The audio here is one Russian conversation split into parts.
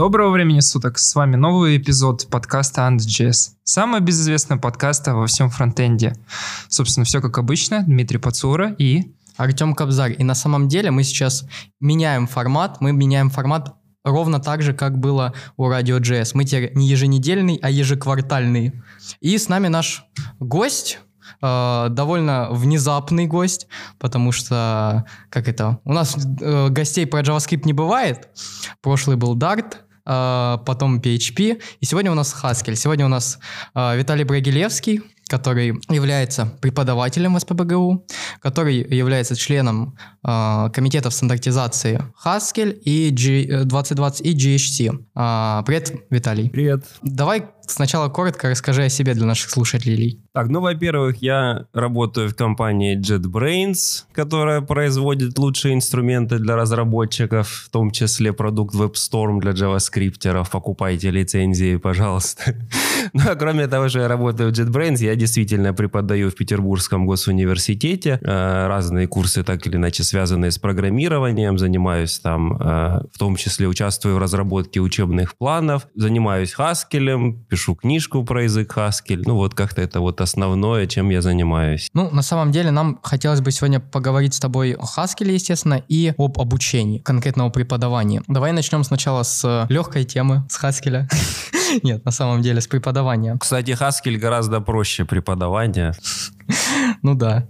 Доброго времени суток, с вами новый эпизод подкаста AndJS. Самого безызвестного подкаста во всем фронтенде. Собственно, все как обычно, Дмитрий Пацура и... Артем Кобзарь. И на самом деле мы сейчас меняем формат, мы меняем формат ровно так же, как было у Radio.js. Мы теперь не еженедельный, а ежеквартальный. И с нами наш гость, э, довольно внезапный гость, потому что, как это, у нас э, гостей про JavaScript не бывает. Прошлый был Dart, потом PHP, и сегодня у нас Haskell. Сегодня у нас э, Виталий Брагилевский, который является преподавателем в СПБГУ, который является членом э, комитетов стандартизации Haskell и G, 2020 и GHC. Э, привет, Виталий. Привет. Давай сначала коротко расскажи о себе для наших слушателей. Так, ну, во-первых, я работаю в компании JetBrains, которая производит лучшие инструменты для разработчиков, в том числе продукт WebStorm для JavaScripтеров. Покупайте лицензии, пожалуйста. Ну, а кроме того, что я работаю в JetBrains, я действительно преподаю в Петербургском госуниверситете э, разные курсы, так или иначе связанные с программированием. Занимаюсь там, э, в том числе участвую в разработке учебных планов, занимаюсь Haskell, пишу книжку про язык Haskell. Ну, вот как-то это вот основное, чем я занимаюсь. Ну, на самом деле, нам хотелось бы сегодня поговорить с тобой о Haskell, естественно, и об обучении, конкретного преподавания. Давай начнем сначала с легкой темы, с Haskell. Нет, на самом деле, с преподавания. Кстати, Haskell гораздо проще преподавания. Ну да.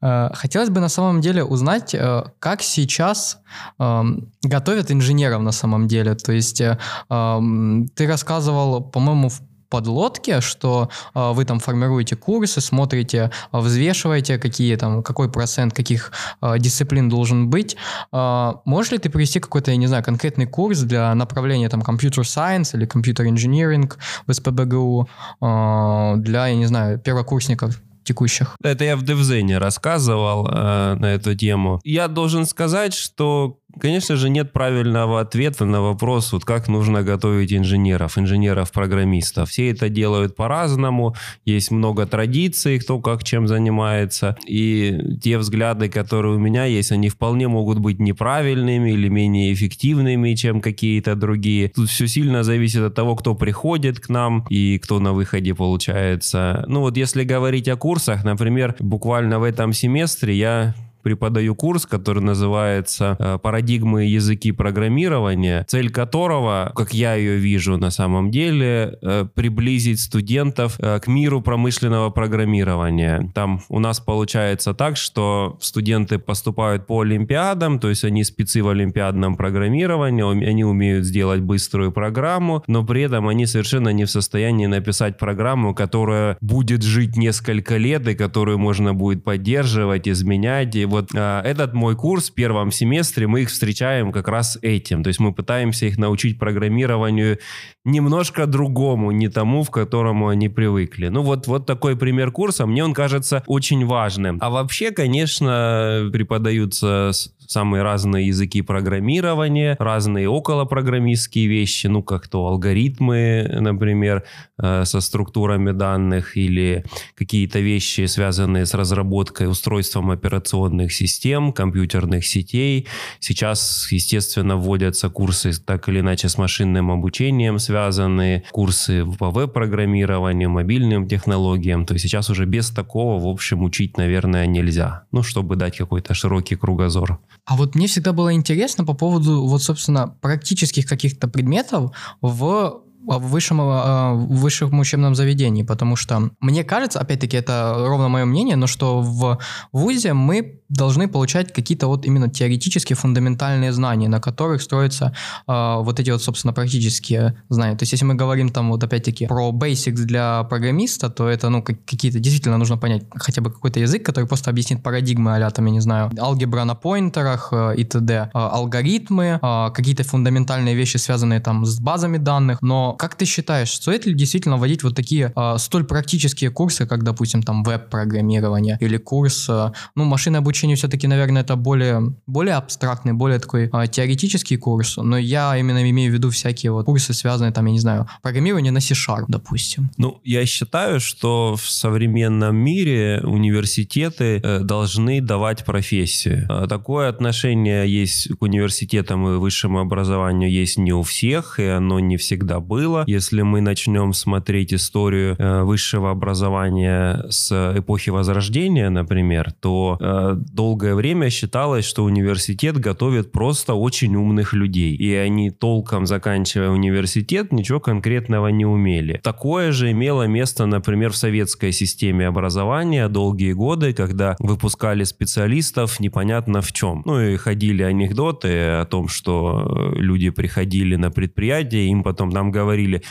Э, хотелось бы на самом деле узнать, э, как сейчас эм, готовят инженеров на самом деле. То есть э, эм, ты рассказывал, по-моему, в подлодке, что э, вы там формируете курсы, смотрите, э, взвешиваете, какие там, какой процент каких э, дисциплин должен быть. Э, можешь ли ты привести какой-то, я не знаю, конкретный курс для направления там Computer Science или Computer Engineering в СПБГУ э, для, я не знаю, первокурсников? текущих. Это я в Девзене рассказывал э, на эту тему. Я должен сказать, что Конечно же, нет правильного ответа на вопрос, вот как нужно готовить инженеров, инженеров-программистов. Все это делают по-разному, есть много традиций, кто как чем занимается, и те взгляды, которые у меня есть, они вполне могут быть неправильными или менее эффективными, чем какие-то другие. Тут все сильно зависит от того, кто приходит к нам и кто на выходе получается. Ну вот если говорить о курсах, например, буквально в этом семестре я преподаю курс, который называется э, «Парадигмы языки программирования», цель которого, как я ее вижу на самом деле, э, приблизить студентов э, к миру промышленного программирования. Там у нас получается так, что студенты поступают по олимпиадам, то есть они спецы в олимпиадном программировании, они умеют сделать быструю программу, но при этом они совершенно не в состоянии написать программу, которая будет жить несколько лет и которую можно будет поддерживать, изменять. И вот э, этот мой курс в первом семестре, мы их встречаем как раз этим. То есть мы пытаемся их научить программированию немножко другому, не тому, в которому они привыкли. Ну вот, вот такой пример курса, мне он кажется очень важным. А вообще, конечно, преподаются самые разные языки программирования, разные околопрограммистские вещи, ну как то алгоритмы, например, э, со структурами данных или какие-то вещи, связанные с разработкой устройством операционных систем, компьютерных сетей. Сейчас, естественно, вводятся курсы так или иначе с машинным обучением связанные, курсы по веб-программированию, мобильным технологиям. То есть сейчас уже без такого, в общем, учить, наверное, нельзя. Ну, чтобы дать какой-то широкий кругозор. А вот мне всегда было интересно по поводу, вот, собственно, практических каких-то предметов в в высшем, а, в высшем учебном заведении, потому что мне кажется, опять-таки это ровно мое мнение, но что в ВУЗе мы должны получать какие-то вот именно теоретические фундаментальные знания, на которых строятся э, вот эти вот, собственно, практические знания. То есть если мы говорим там вот опять-таки про basics для программиста, то это, ну, какие-то действительно нужно понять хотя бы какой-то язык, который просто объяснит парадигмы а там, я не знаю, алгебра на поинтерах э, и т.д., э, алгоритмы, э, какие-то фундаментальные вещи, связанные там с базами данных, но как ты считаешь, стоит ли действительно вводить вот такие э, столь практические курсы, как, допустим, там веб-программирование или курс, э, ну, машинное обучение все-таки, наверное, это более, более абстрактный, более такой э, теоретический курс, но я именно имею в виду всякие вот курсы, связанные там, я не знаю, программирование на C-Sharp, допустим. Ну, я считаю, что в современном мире университеты э, должны давать профессию. А такое отношение есть к университетам и высшему образованию есть не у всех, и оно не всегда было. Если мы начнем смотреть историю э, высшего образования с эпохи Возрождения, например, то э, долгое время считалось, что университет готовит просто очень умных людей. И они толком, заканчивая университет, ничего конкретного не умели. Такое же имело место, например, в советской системе образования долгие годы, когда выпускали специалистов непонятно в чем. Ну и ходили анекдоты о том, что э, люди приходили на предприятие, им потом нам говорили,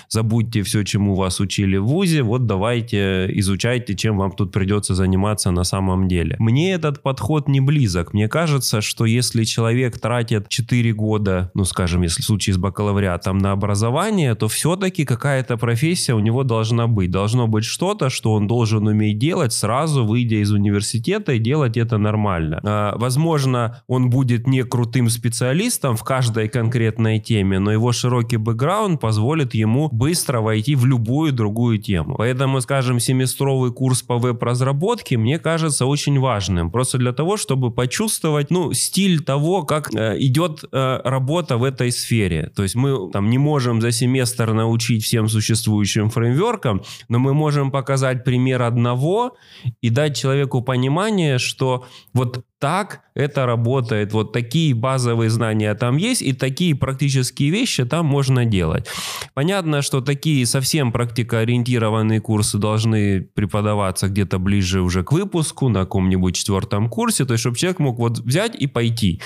забудьте все, чему вас учили в ВУЗе, вот давайте изучайте, чем вам тут придется заниматься на самом деле. Мне этот подход не близок. Мне кажется, что если человек тратит 4 года, ну скажем, если в случае с бакалавриатом на образование, то все-таки какая-то профессия у него должна быть. Должно быть что-то, что он должен уметь делать сразу, выйдя из университета и делать это нормально. А, возможно, он будет не крутым специалистом в каждой конкретной теме, но его широкий бэкграунд позволит ему быстро войти в любую другую тему. Поэтому, скажем, семестровый курс по веб-разработке мне кажется очень важным. Просто для того, чтобы почувствовать, ну, стиль того, как э, идет э, работа в этой сфере. То есть мы там не можем за семестр научить всем существующим фреймворкам, но мы можем показать пример одного и дать человеку понимание, что вот так это работает, вот такие базовые знания там есть, и такие практические вещи там можно делать. Понятно, что такие совсем практикоориентированные курсы должны преподаваться где-то ближе уже к выпуску, на каком-нибудь четвертом курсе, то есть чтобы человек мог вот взять и пойти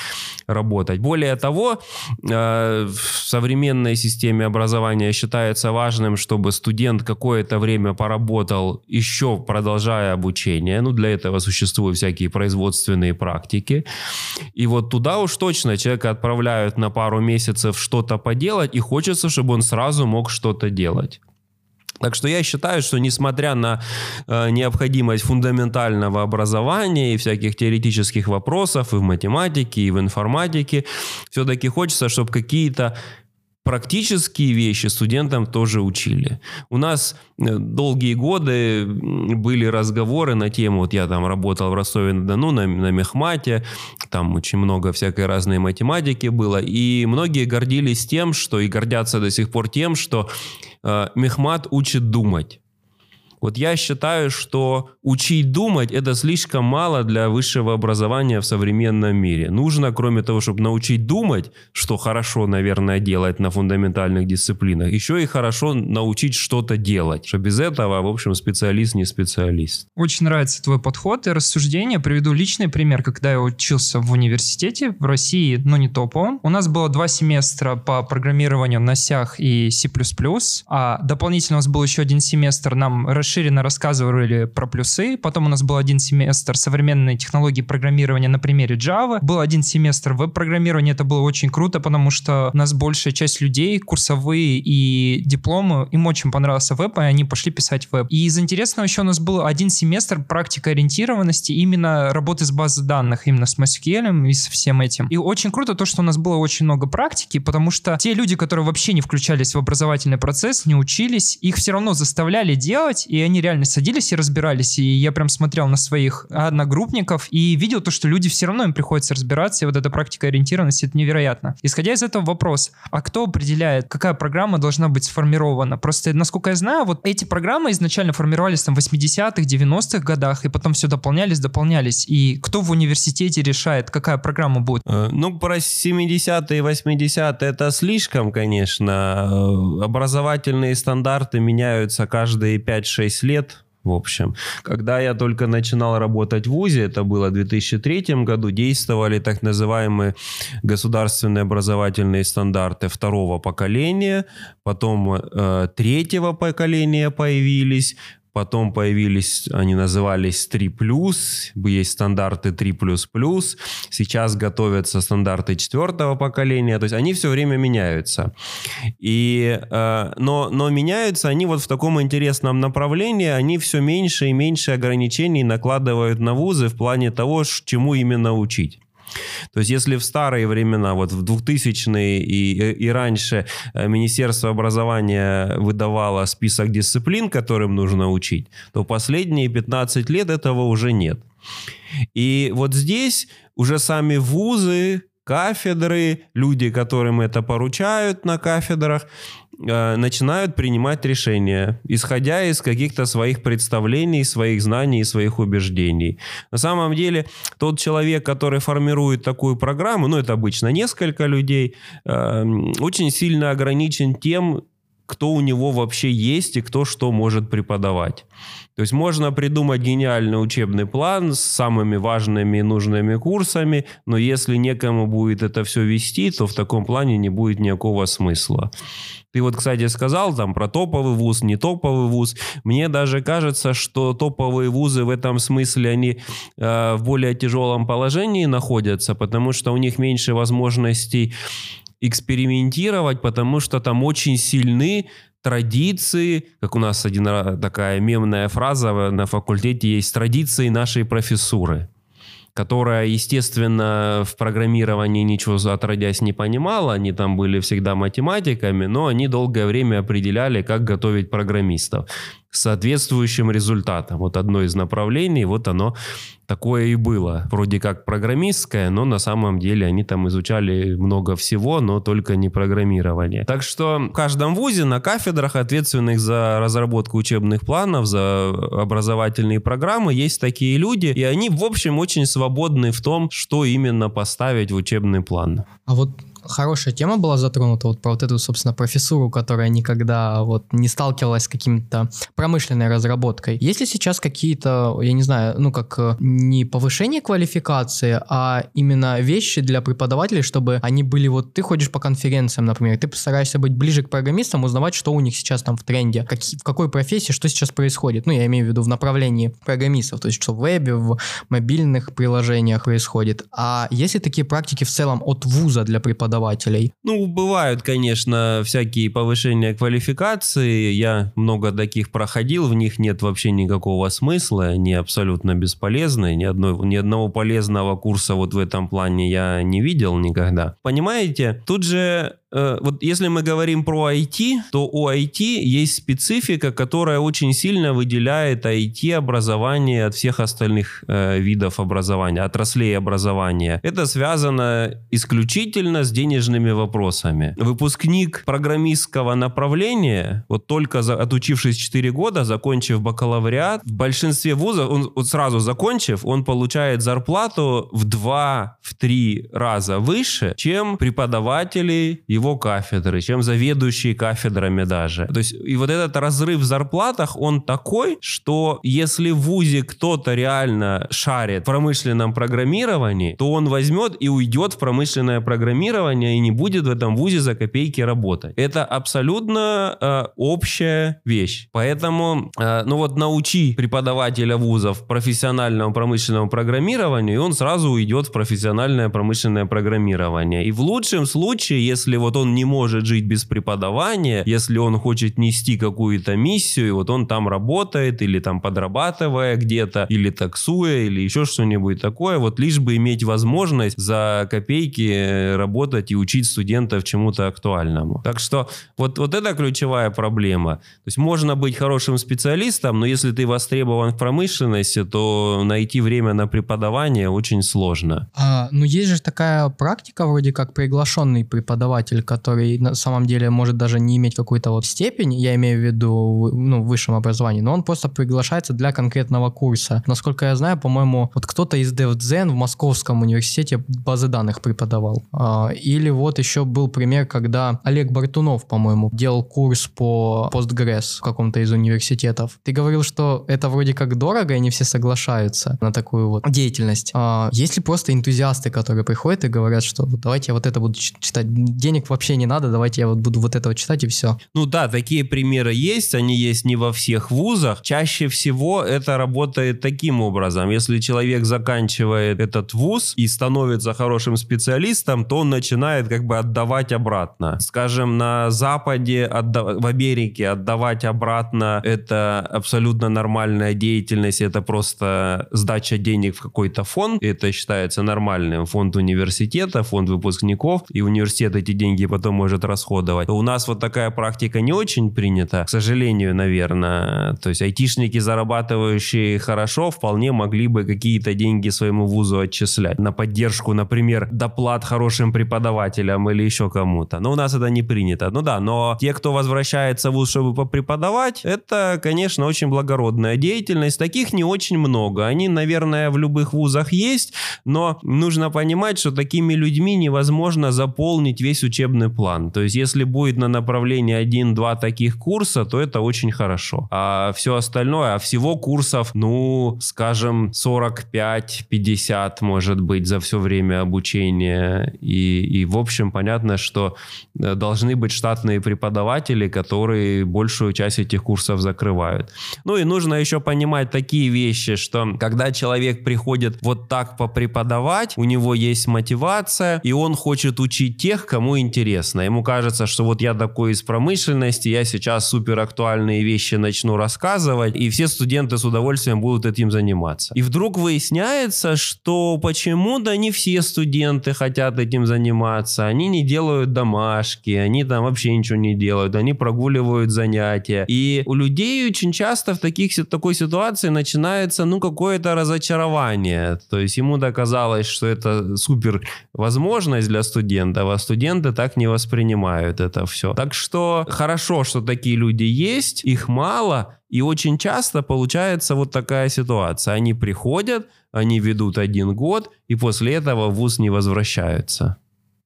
работать. Более того, э, в современной системе образования считается важным, чтобы студент какое-то время поработал еще продолжая обучение. Ну, для этого существуют всякие производственные практики. И вот туда уж точно человека отправляют на пару месяцев что-то поделать, и хочется, чтобы он сразу мог что-то делать. Так что я считаю, что несмотря на э, необходимость фундаментального образования и всяких теоретических вопросов и в математике, и в информатике, все-таки хочется, чтобы какие-то практические вещи студентам тоже учили. У нас э, долгие годы были разговоры на тему, вот я там работал в Ростове-на-Дону, на, на Мехмате, там очень много всякой разной математики было, и многие гордились тем, что, и гордятся до сих пор тем, что э, Мехмат учит думать. Вот я считаю, что учить думать это слишком мало для высшего образования в современном мире. Нужно, кроме того, чтобы научить думать, что хорошо, наверное, делать на фундаментальных дисциплинах, еще и хорошо научить что-то делать. Что без этого, в общем, специалист не специалист. Очень нравится твой подход и рассуждение. Приведу личный пример. Когда я учился в университете в России, но не топовом, у нас было два семестра по программированию на сях и C++, а дополнительно у нас был еще один семестр, нам расширили расширенно рассказывали про плюсы. Потом у нас был один семестр современной технологии программирования на примере Java. Был один семестр веб-программирования. Это было очень круто, потому что у нас большая часть людей, курсовые и дипломы, им очень понравился веб, и они пошли писать веб. И из интересного еще у нас был один семестр практика ориентированности, именно работы с базой данных, именно с MySQL и со всем этим. И очень круто то, что у нас было очень много практики, потому что те люди, которые вообще не включались в образовательный процесс, не учились, их все равно заставляли делать, и они реально садились и разбирались, и я прям смотрел на своих одногруппников и видел то, что люди все равно им приходится разбираться, и вот эта практика ориентированности, это невероятно. Исходя из этого вопрос, а кто определяет, какая программа должна быть сформирована? Просто, насколько я знаю, вот эти программы изначально формировались там в 80-х, 90-х годах, и потом все дополнялись, дополнялись. И кто в университете решает, какая программа будет? Э, ну, про 70-е и 80-е это слишком, конечно. Э, образовательные стандарты меняются каждые 5-6 6 лет, в общем. Когда я только начинал работать в ВУЗе, это было в 2003 году, действовали так называемые государственные образовательные стандарты второго поколения, потом э, третьего поколения появились, потом появились, они назывались 3+, есть стандарты 3++, сейчас готовятся стандарты четвертого поколения, то есть они все время меняются. И, э, но, но меняются они вот в таком интересном направлении, они все меньше и меньше ограничений накладывают на вузы в плане того, чему именно учить. То есть если в старые времена, вот в 2000-е и, и раньше э, Министерство образования выдавало список дисциплин, которым нужно учить, то последние 15 лет этого уже нет. И вот здесь уже сами вузы, кафедры, люди, которым это поручают на кафедрах, Э, начинают принимать решения, исходя из каких-то своих представлений, своих знаний, своих убеждений. На самом деле, тот человек, который формирует такую программу, ну, это обычно несколько людей, э, очень сильно ограничен тем, кто у него вообще есть и кто что может преподавать. То есть можно придумать гениальный учебный план с самыми важными и нужными курсами, но если некому будет это все вести, то в таком плане не будет никакого смысла. Ты вот, кстати, сказал там про топовый вуз, не топовый вуз. Мне даже кажется, что топовые вузы в этом смысле, они э, в более тяжелом положении находятся, потому что у них меньше возможностей экспериментировать, потому что там очень сильны традиции, как у нас один такая мемная фраза на факультете есть, традиции нашей профессуры которая, естественно, в программировании ничего отродясь не понимала, они там были всегда математиками, но они долгое время определяли, как готовить программистов соответствующим результатом. Вот одно из направлений, вот оно такое и было. Вроде как программистское, но на самом деле они там изучали много всего, но только не программирование. Так что в каждом вузе на кафедрах, ответственных за разработку учебных планов, за образовательные программы, есть такие люди, и они, в общем, очень свободны в том, что именно поставить в учебный план. А вот хорошая тема была затронута, вот про вот эту, собственно, профессуру, которая никогда вот не сталкивалась с каким-то промышленной разработкой. Есть ли сейчас какие-то, я не знаю, ну как э, не повышение квалификации, а именно вещи для преподавателей, чтобы они были вот, ты ходишь по конференциям, например, ты постараешься быть ближе к программистам, узнавать, что у них сейчас там в тренде, как, в какой профессии, что сейчас происходит. Ну, я имею в виду в направлении программистов, то есть что в вебе, в мобильных приложениях происходит. А есть ли такие практики в целом от вуза для преподавателей? Преподавателей? Ну, бывают, конечно, всякие повышения квалификации. Я много таких проходил, в них нет вообще никакого смысла, они абсолютно бесполезны. Ни, одной, ни одного полезного курса вот в этом плане я не видел никогда. Понимаете, тут же вот если мы говорим про IT, то у IT есть специфика, которая очень сильно выделяет IT-образование от всех остальных э, видов образования, отраслей образования. Это связано исключительно с денежными вопросами. Выпускник программистского направления, вот только за, отучившись 4 года, закончив бакалавриат, в большинстве вузов, он вот сразу закончив, он получает зарплату в 2-3 раза выше, чем преподаватели его его кафедры, чем заведующие кафедрами даже. То есть и вот этот разрыв в зарплатах, он такой, что если в ВУЗе кто-то реально шарит в промышленном программировании, то он возьмет и уйдет в промышленное программирование и не будет в этом ВУЗе за копейки работать. Это абсолютно э, общая вещь. Поэтому, э, ну вот научи преподавателя вузов профессиональному промышленному программированию, и он сразу уйдет в профессиональное промышленное программирование. И в лучшем случае, если вот вот он не может жить без преподавания, если он хочет нести какую-то миссию, вот он там работает или там подрабатывая где-то, или таксуя, или еще что-нибудь такое, вот лишь бы иметь возможность за копейки работать и учить студентов чему-то актуальному. Так что вот, вот это ключевая проблема. То есть можно быть хорошим специалистом, но если ты востребован в промышленности, то найти время на преподавание очень сложно. А, ну есть же такая практика вроде как приглашенный преподаватель преподаватель, который на самом деле может даже не иметь какую-то вот степень, я имею в виду ну, высшем образовании, но он просто приглашается для конкретного курса. Насколько я знаю, по-моему, вот кто-то из DevZen в Московском университете базы данных преподавал. А, или вот еще был пример, когда Олег Бартунов, по-моему, делал курс по Postgres в каком-то из университетов. Ты говорил, что это вроде как дорого, и не все соглашаются на такую вот деятельность. А, есть ли просто энтузиасты, которые приходят и говорят, что давайте я вот это буду читать, денег вообще не надо, давайте я вот буду вот это вот читать и все. Ну да, такие примеры есть, они есть не во всех вузах. Чаще всего это работает таким образом. Если человек заканчивает этот вуз и становится хорошим специалистом, то он начинает как бы отдавать обратно. Скажем, на Западе, в Америке отдавать обратно это абсолютно нормальная деятельность, это просто сдача денег в какой-то фонд, это считается нормальным. Фонд университета, фонд выпускников, и университет эти деньги потом может расходовать. У нас вот такая практика не очень принята, к сожалению, наверное. То есть айтишники, зарабатывающие хорошо, вполне могли бы какие-то деньги своему вузу отчислять на поддержку, например, доплат хорошим преподавателям или еще кому-то. Но у нас это не принято. Ну да, но те, кто возвращается в вуз, чтобы попреподавать, это, конечно, очень благородная деятельность. Таких не очень много. Они, наверное, в любых вузах есть, но нужно понимать, что такими людьми невозможно заполнить весь учебный план. То есть, если будет на направлении один-два таких курса, то это очень хорошо. А все остальное, а всего курсов, ну, скажем, 45-50, может быть, за все время обучения. И, и, в общем, понятно, что э, должны быть штатные преподаватели, которые большую часть этих курсов закрывают. Ну и нужно еще понимать такие вещи, что когда человек приходит вот так попреподавать, у него есть мотивация, и он хочет учить тех, кому интересно. Ему кажется, что вот я такой из промышленности, я сейчас супер актуальные вещи начну рассказывать, и все студенты с удовольствием будут этим заниматься. И вдруг выясняется, что почему-то не все студенты хотят этим заниматься, они не делают домашки, они там вообще ничего не делают, они прогуливают занятия. И у людей очень часто в таких, такой ситуации начинается, ну, какое-то разочарование. То есть ему доказалось, что это супер возможность для студентов, а студенты так не воспринимают это все. Так что хорошо, что такие люди есть, их мало, и очень часто получается вот такая ситуация. Они приходят, они ведут один год, и после этого в ВУЗ не возвращаются.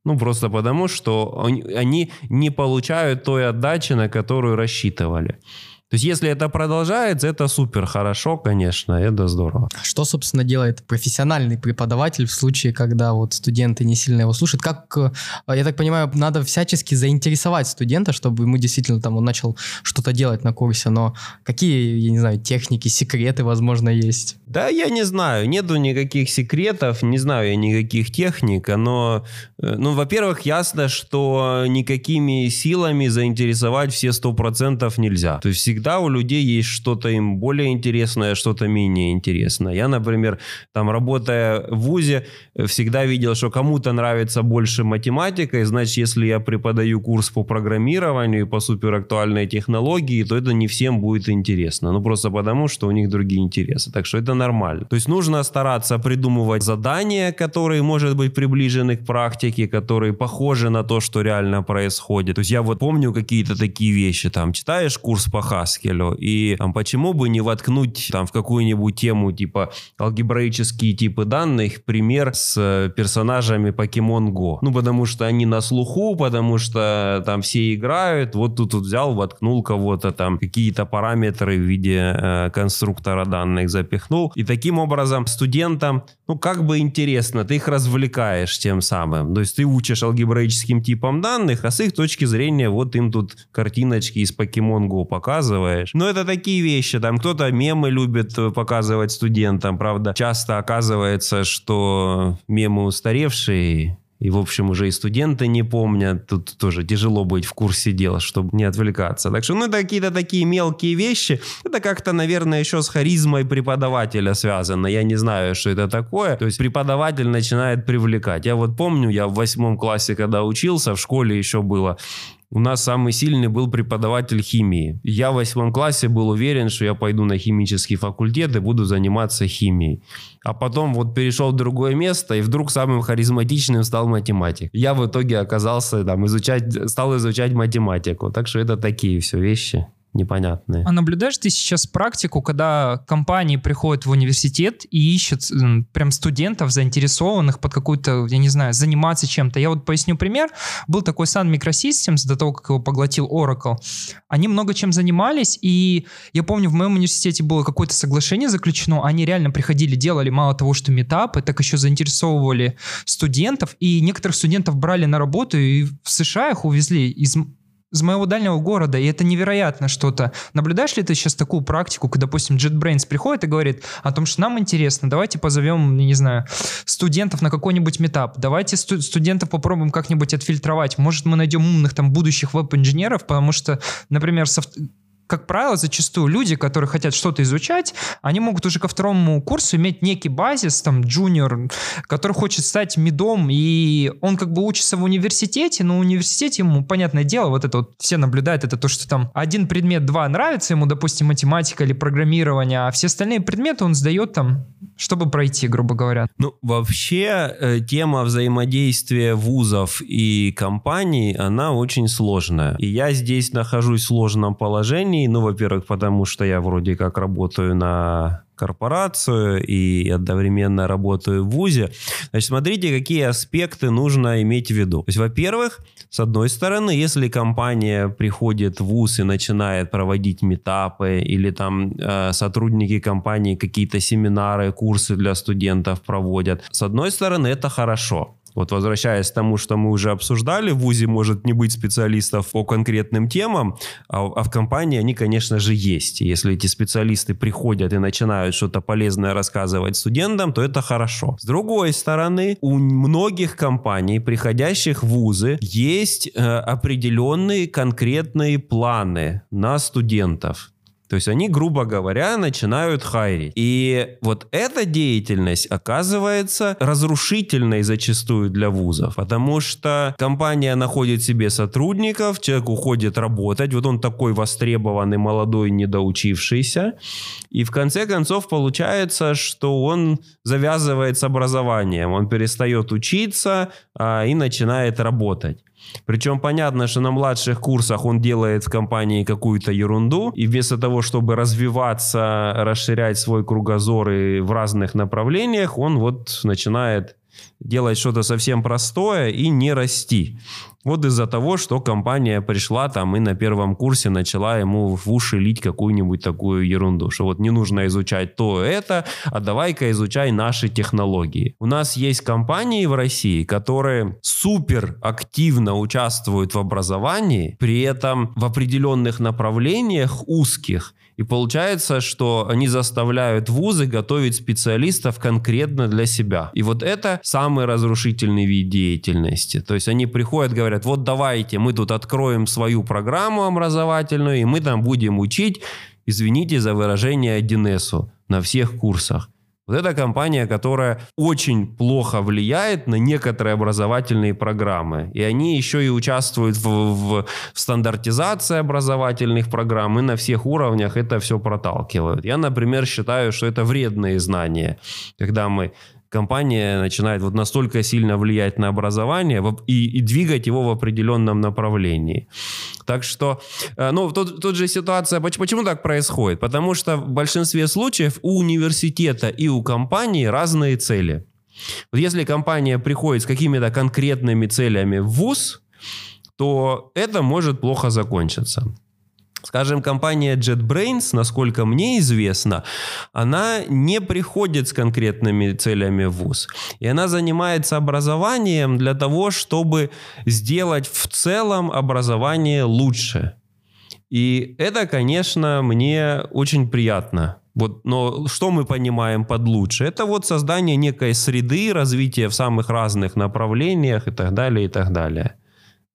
Ну, просто потому, что они не получают той отдачи, на которую рассчитывали. То есть, если это продолжается, это супер хорошо, конечно, это здорово. Что, собственно, делает профессиональный преподаватель в случае, когда вот студенты не сильно его слушают? Как, э, я так понимаю, надо всячески заинтересовать студента, чтобы ему действительно там он начал что-то делать на курсе, но какие, я не знаю, техники, секреты, возможно, есть? Да, я не знаю, нету никаких секретов, не знаю я никаких техник, но, э, ну, во-первых, ясно, что никакими силами заинтересовать все сто процентов нельзя. То есть всегда у людей есть что-то им более интересное, что-то менее интересное. Я, например, там работая в ВУЗе, всегда видел, что кому-то нравится больше математика, и значит, если я преподаю курс по программированию и по суперактуальной технологии, то это не всем будет интересно. Ну, просто потому, что у них другие интересы. Так что это нормально. То есть нужно стараться придумывать задания, которые, может быть, приближены к практике, которые похожи на то, что реально происходит. То есть я вот помню какие-то такие вещи, там, читаешь курс по Хаскелю, и там, почему бы не воткнуть там в какую-нибудь тему, типа, алгебраические типы данных, пример с э, персонажами Pokemon Go. Ну, потому что они на слуху, потому что там все играют, вот тут вот взял, воткнул кого-то там, какие-то параметры в виде э, конструктора данных запихнул, и таким образом студентам, ну, как бы интересно, ты их развлекаешь тем самым. То есть ты учишь алгебраическим типам данных, а с их точки зрения вот им тут картиночки из Pokemon Go показываешь. Но это такие вещи, там кто-то мемы любит э, показывать студентам, правда, часто оказывается, что мемы устаревшие, и, в общем, уже и студенты не помнят. Тут тоже тяжело быть в курсе дела, чтобы не отвлекаться. Так что, ну, какие-то такие мелкие вещи. Это как-то, наверное, еще с харизмой преподавателя связано. Я не знаю, что это такое. То есть преподаватель начинает привлекать. Я вот помню, я в восьмом классе, когда учился, в школе еще было у нас самый сильный был преподаватель химии. Я в восьмом классе был уверен, что я пойду на химический факультет и буду заниматься химией. А потом вот перешел в другое место, и вдруг самым харизматичным стал математик. Я в итоге оказался там изучать, стал изучать математику. Так что это такие все вещи. Непонятные. А наблюдаешь ты сейчас практику, когда компании приходят в университет и ищут прям студентов, заинтересованных под какую-то, я не знаю, заниматься чем-то? Я вот поясню пример. Был такой Sun Microsystems до того, как его поглотил Oracle. Они много чем занимались, и я помню, в моем университете было какое-то соглашение заключено, они реально приходили, делали мало того, что метапы, так еще заинтересовывали студентов, и некоторых студентов брали на работу и в США их увезли из из моего дальнего города, и это невероятно что-то. Наблюдаешь ли ты сейчас такую практику, когда, допустим, JetBrains приходит и говорит о том, что нам интересно, давайте позовем, не знаю, студентов на какой-нибудь метап, давайте сту- студентов попробуем как-нибудь отфильтровать, может, мы найдем умных там будущих веб-инженеров, потому что, например, софт как правило, зачастую люди, которые хотят что-то изучать, они могут уже ко второму курсу иметь некий базис, там, джуниор, который хочет стать медом, и он как бы учится в университете, но в университете ему, понятное дело, вот это вот все наблюдают, это то, что там один предмет, два нравится ему, допустим, математика или программирование, а все остальные предметы он сдает там, чтобы пройти, грубо говоря. Ну, вообще, э, тема взаимодействия вузов и компаний, она очень сложная. И я здесь нахожусь в сложном положении, ну, во-первых, потому что я вроде как работаю на корпорацию и одновременно работаю в ВУЗе. Значит, смотрите, какие аспекты нужно иметь в виду. То есть, во-первых, с одной стороны, если компания приходит в ВУЗ и начинает проводить метапы или там э, сотрудники компании какие-то семинары, курсы для студентов проводят, с одной стороны, это хорошо. Вот возвращаясь к тому, что мы уже обсуждали, в ВУЗе может не быть специалистов по конкретным темам, а, а в компании они, конечно же, есть. Если эти специалисты приходят и начинают что-то полезное рассказывать студентам, то это хорошо. С другой стороны, у многих компаний, приходящих в ВУЗы, есть э, определенные конкретные планы на студентов. То есть они, грубо говоря, начинают хайрить. И вот эта деятельность оказывается разрушительной зачастую для вузов, потому что компания находит себе сотрудников, человек уходит работать, вот он такой востребованный, молодой, недоучившийся, и в конце концов получается, что он завязывает с образованием, он перестает учиться а, и начинает работать. Причем понятно, что на младших курсах он делает в компании какую-то ерунду, и вместо того, чтобы развиваться, расширять свой кругозор и в разных направлениях, он вот начинает делать что-то совсем простое и не расти. Вот из-за того, что компания пришла там и на первом курсе начала ему в уши лить какую-нибудь такую ерунду, что вот не нужно изучать то это, а давай-ка изучай наши технологии. У нас есть компании в России, которые супер активно участвуют в образовании, при этом в определенных направлениях узких и получается, что они заставляют вузы готовить специалистов конкретно для себя. И вот это самый разрушительный вид деятельности. То есть они приходят, говорят, вот давайте мы тут откроем свою программу образовательную, и мы там будем учить, извините за выражение, 1С на всех курсах. Вот это компания, которая очень плохо влияет на некоторые образовательные программы. И они еще и участвуют в, в, стандартизации образовательных программ и на всех уровнях это все проталкивают. Я, например, считаю, что это вредные знания. Когда мы компания начинает вот настолько сильно влиять на образование и, и двигать его в определенном направлении. Так что, э, ну, тут, тут же ситуация, почему, так происходит? Потому что в большинстве случаев у университета и у компании разные цели. Вот если компания приходит с какими-то конкретными целями в ВУЗ, то это может плохо закончиться. Скажем, компания JetBrains, насколько мне известно, она не приходит с конкретными целями в ВУЗ. И она занимается образованием для того, чтобы сделать в целом образование лучше. И это, конечно, мне очень приятно. Вот, но что мы понимаем под лучше? Это вот создание некой среды, развитие в самых разных направлениях и так далее, и так далее.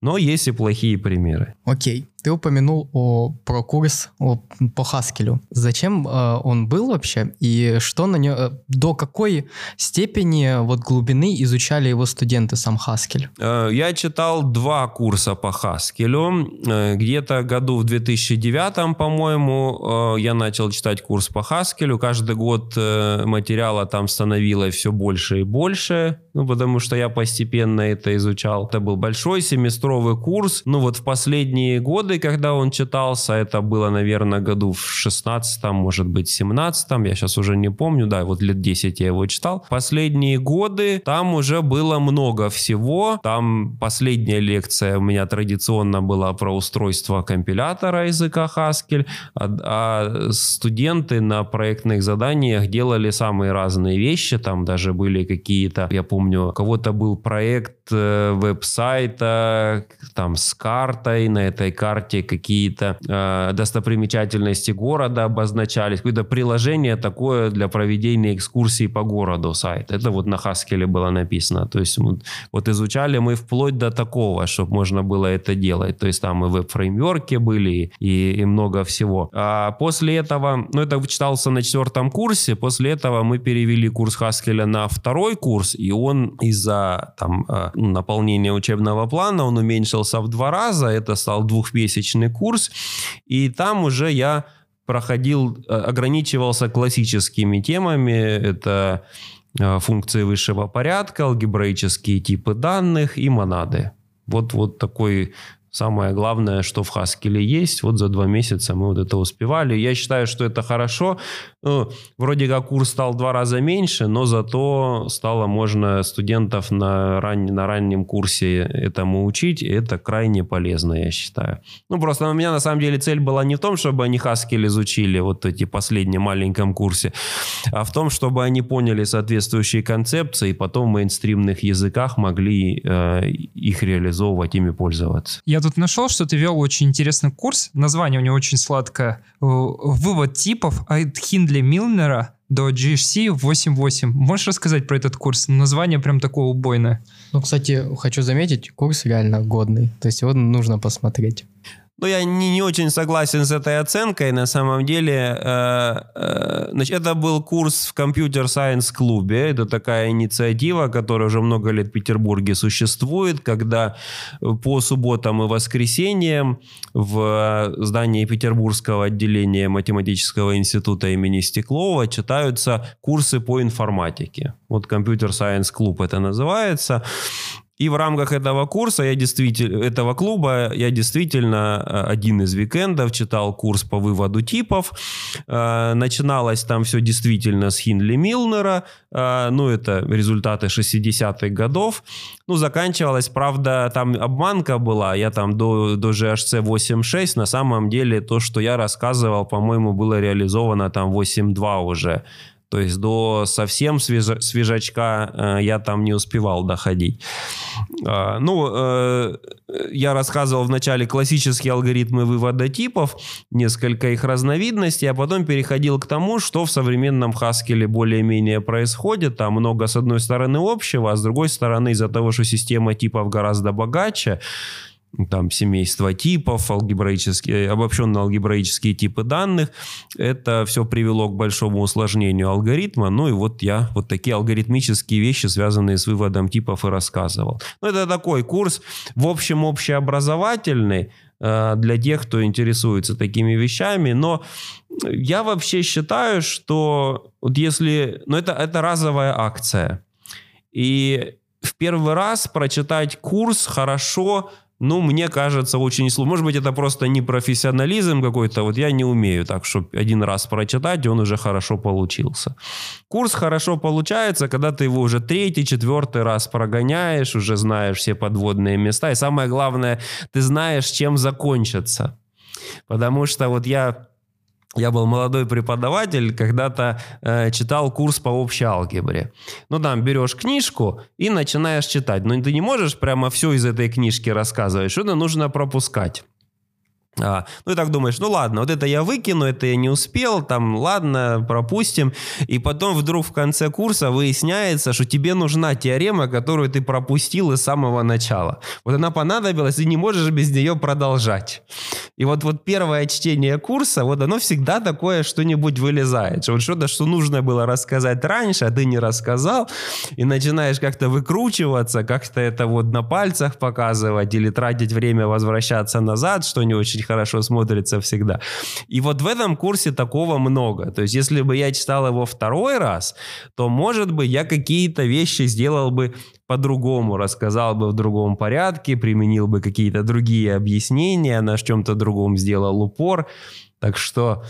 Но есть и плохие примеры. Окей. Ты упомянул о, про курс о, по Хаскелю. Зачем э, он был вообще? И что на него, э, до какой степени вот глубины изучали его студенты сам Хаскель? Э, я читал два курса по Хаскелю. Э, где-то году в 2009, по-моему, я начал читать курс по Хаскелю. Каждый год материала там становилось все больше и больше. Ну, потому что я постепенно это изучал. Это был большой семестровый курс. Ну, вот в последние годы годы, когда он читался, это было, наверное, году в 16 может быть, 17 я сейчас уже не помню, да, вот лет 10 я его читал. Последние годы там уже было много всего. Там последняя лекция у меня традиционно была про устройство компилятора языка Haskell, а, а студенты на проектных заданиях делали самые разные вещи, там даже были какие-то, я помню, у кого-то был проект э, веб-сайта, там с картой, на этой карте какие-то э, достопримечательности города обозначались, какое-то приложение такое для проведения экскурсий по городу сайт. Это вот на Haskell было написано. То есть вот, вот изучали мы вплоть до такого, чтобы можно было это делать. То есть там и веб-фреймверки были, и, и много всего. А после этого, ну это читался на четвертом курсе, после этого мы перевели курс Haskell на второй курс, и он из-за там э, наполнения учебного плана, он уменьшился в два раза, это стал двухмесячный курс, и там уже я проходил, э, ограничивался классическими темами, это э, функции высшего порядка, алгебраические типы данных и монады. Вот, вот такой Самое главное, что в Haskell есть, вот за два месяца мы вот это успевали. Я считаю, что это хорошо. Ну, вроде как курс стал два раза меньше, но зато стало можно студентов на, ран... на раннем курсе этому учить, и это крайне полезно, я считаю. Ну, просто у меня на самом деле цель была не в том, чтобы они Haskell изучили вот эти последние маленьком курсе, а в том, чтобы они поняли соответствующие концепции, и потом в мейнстримных языках могли э, их реализовывать, ими пользоваться. Я тут нашел, что ты вел очень интересный курс. Название у него очень сладкое. Вывод типов от Хиндли Милнера до GHC 8.8. Можешь рассказать про этот курс? Название прям такое убойное. Ну, кстати, хочу заметить, курс реально годный. То есть его нужно посмотреть. Ну, я не, не очень согласен с этой оценкой. На самом деле, э, э, значит, это был курс в компьютер Science клубе. Это такая инициатива, которая уже много лет в Петербурге существует, когда по субботам и воскресеньям в здании Петербургского отделения математического института имени Стеклова читаются курсы по информатике. Вот компьютер Science клуб это называется. И в рамках этого курса, я действительно, этого клуба, я действительно э, один из викендов читал курс по выводу типов. Э, начиналось там все действительно с Хинли Милнера. Э, ну, это результаты 60-х годов. Ну, заканчивалось, правда, там обманка была. Я там до, до GHC 8.6. На самом деле, то, что я рассказывал, по-моему, было реализовано там 8.2 уже. То есть до совсем свежа, свежачка э, я там не успевал доходить. Э, ну, э, я рассказывал вначале классические алгоритмы вывода типов, несколько их разновидностей, а потом переходил к тому, что в современном Haskell более-менее происходит. Там много, с одной стороны, общего, а с другой стороны, из-за того, что система типов гораздо богаче, там семейство типов, алгебраические, обобщенные алгебраические типы данных. Это все привело к большому усложнению алгоритма. Ну и вот я вот такие алгоритмические вещи, связанные с выводом типов, и рассказывал. Ну, это такой курс, в общем, общеобразовательный э, для тех, кто интересуется такими вещами. Но я вообще считаю, что вот если... Ну, это, это разовая акция. И в первый раз прочитать курс хорошо ну, мне кажется, очень сложно. Может быть, это просто не профессионализм какой-то. Вот я не умею так, чтобы один раз прочитать, он уже хорошо получился. Курс хорошо получается, когда ты его уже третий, четвертый раз прогоняешь, уже знаешь все подводные места. И самое главное, ты знаешь, чем закончится. Потому что вот я я был молодой преподаватель, когда-то э, читал курс по общей алгебре. Ну, там берешь книжку и начинаешь читать. Но ты не можешь прямо все из этой книжки рассказывать. Что-то нужно пропускать. А, ну и так думаешь, ну ладно, вот это я выкину, это я не успел, там ладно, пропустим. И потом вдруг в конце курса выясняется, что тебе нужна теорема, которую ты пропустил из самого начала. Вот она понадобилась, и не можешь без нее продолжать. И вот, вот первое чтение курса, вот оно всегда такое что-нибудь вылезает. Что вот что-то, что нужно было рассказать раньше, а ты не рассказал, и начинаешь как-то выкручиваться, как-то это вот на пальцах показывать или тратить время возвращаться назад, что не очень очень хорошо смотрится всегда. И вот в этом курсе такого много. То есть если бы я читал его второй раз, то, может быть, я какие-то вещи сделал бы по-другому, рассказал бы в другом порядке, применил бы какие-то другие объяснения, на чем-то другом сделал упор. Так что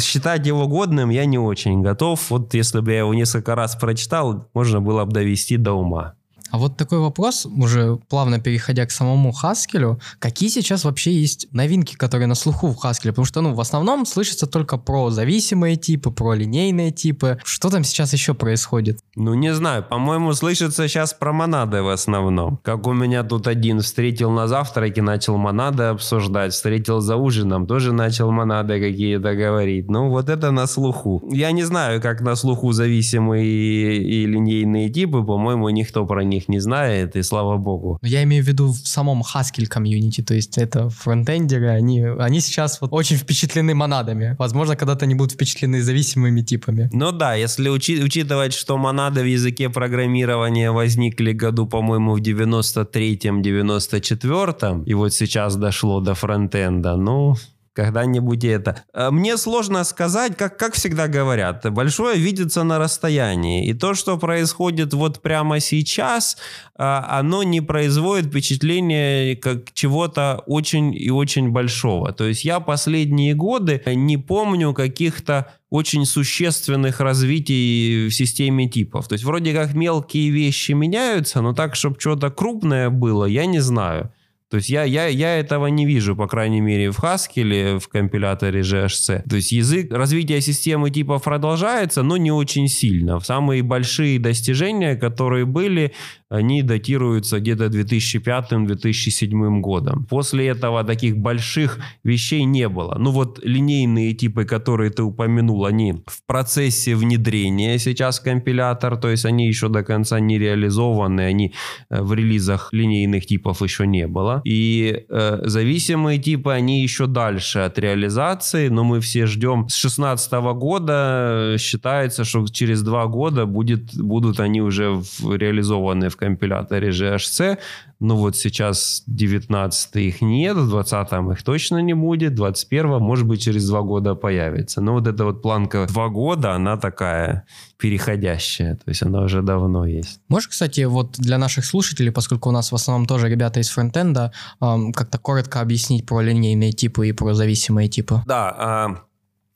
считать его годным я не очень готов. Вот если бы я его несколько раз прочитал, можно было бы довести до ума. А вот такой вопрос, уже плавно переходя к самому Хаскелю, какие сейчас вообще есть новинки, которые на слуху в Хаскеле? Потому что, ну, в основном слышится только про зависимые типы, про линейные типы. Что там сейчас еще происходит? Ну, не знаю, по-моему, слышится сейчас про монады в основном. Как у меня тут один встретил на завтраке, начал монады обсуждать, встретил за ужином, тоже начал монады какие-то говорить. Ну, вот это на слуху. Я не знаю, как на слуху зависимые и, линейные типы, по-моему, никто про них них не знает, и слава богу. Я имею в виду в самом Haskell комьюнити, то есть это фронтендеры, они, они сейчас вот очень впечатлены монадами. Возможно, когда-то они будут впечатлены зависимыми типами. Ну да, если учи- учитывать, что монады в языке программирования возникли году, по-моему, в 93-м, 94-м, и вот сейчас дошло до фронтенда, ну, когда-нибудь это. Э, мне сложно сказать, как, как всегда говорят, большое видится на расстоянии. И то, что происходит вот прямо сейчас, э, оно не производит впечатление как чего-то очень и очень большого. То есть я последние годы не помню каких-то очень существенных развитий в системе типов. То есть вроде как мелкие вещи меняются, но так, чтобы что-то крупное было, я не знаю. То есть я, я, я этого не вижу, по крайней мере, в Haskell, в компиляторе GHC. То есть язык, развитие системы типов продолжается, но не очень сильно. Самые большие достижения, которые были, они датируются где-то 2005-2007 годом. После этого таких больших вещей не было. Ну вот линейные типы, которые ты упомянул, они в процессе внедрения сейчас компилятор, то есть они еще до конца не реализованы, они э, в релизах линейных типов еще не было. И э, зависимые типы, они еще дальше от реализации, но мы все ждем с 2016 года, э, считается, что через два года будет, будут они уже в, реализованы в компиляторе GHC, ну вот сейчас 19 их нет, в 20 их точно не будет, 21 может быть через два года появится. Но вот эта вот планка два года, она такая переходящая, то есть она уже давно есть. Можешь, кстати, вот для наших слушателей, поскольку у нас в основном тоже ребята из фронтенда, как-то коротко объяснить про линейные типы и про зависимые типы? Да, а,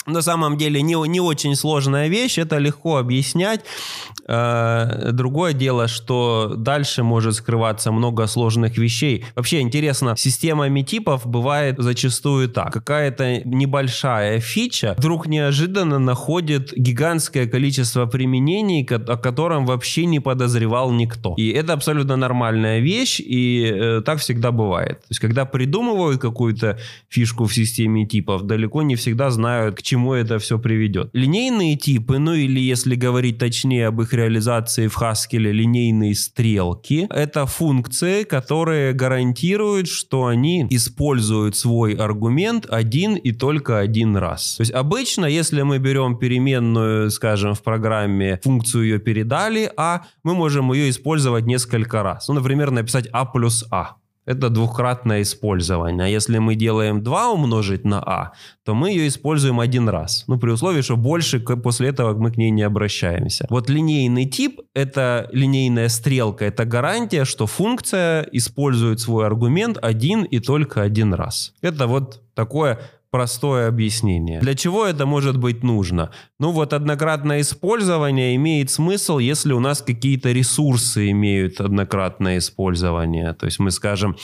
на самом деле не, не очень сложная вещь, это легко объяснять. Э, другое дело, что дальше может скрываться много сложных вещей. Вообще интересно, системами типов бывает зачастую так. Какая-то небольшая фича вдруг неожиданно находит гигантское количество применений, о котором вообще не подозревал никто. И это абсолютно нормальная вещь, и э, так всегда бывает. То есть, когда придумывают какую-то фишку в системе типов, далеко не всегда знают, к чему чему это все приведет. Линейные типы, ну или если говорить точнее об их реализации в Haskell, линейные стрелки, это функции, которые гарантируют, что они используют свой аргумент один и только один раз. То есть обычно, если мы берем переменную, скажем, в программе, функцию ее передали, а мы можем ее использовать несколько раз. Ну, например, написать а плюс а это двухкратное использование. А если мы делаем 2 умножить на а, то мы ее используем один раз. Ну, при условии, что больше после этого мы к ней не обращаемся. Вот линейный тип — это линейная стрелка, это гарантия, что функция использует свой аргумент один и только один раз. Это вот такое простое объяснение. Для чего это может быть нужно? Ну вот однократное использование имеет смысл, если у нас какие-то ресурсы имеют однократное использование. То есть мы скажем,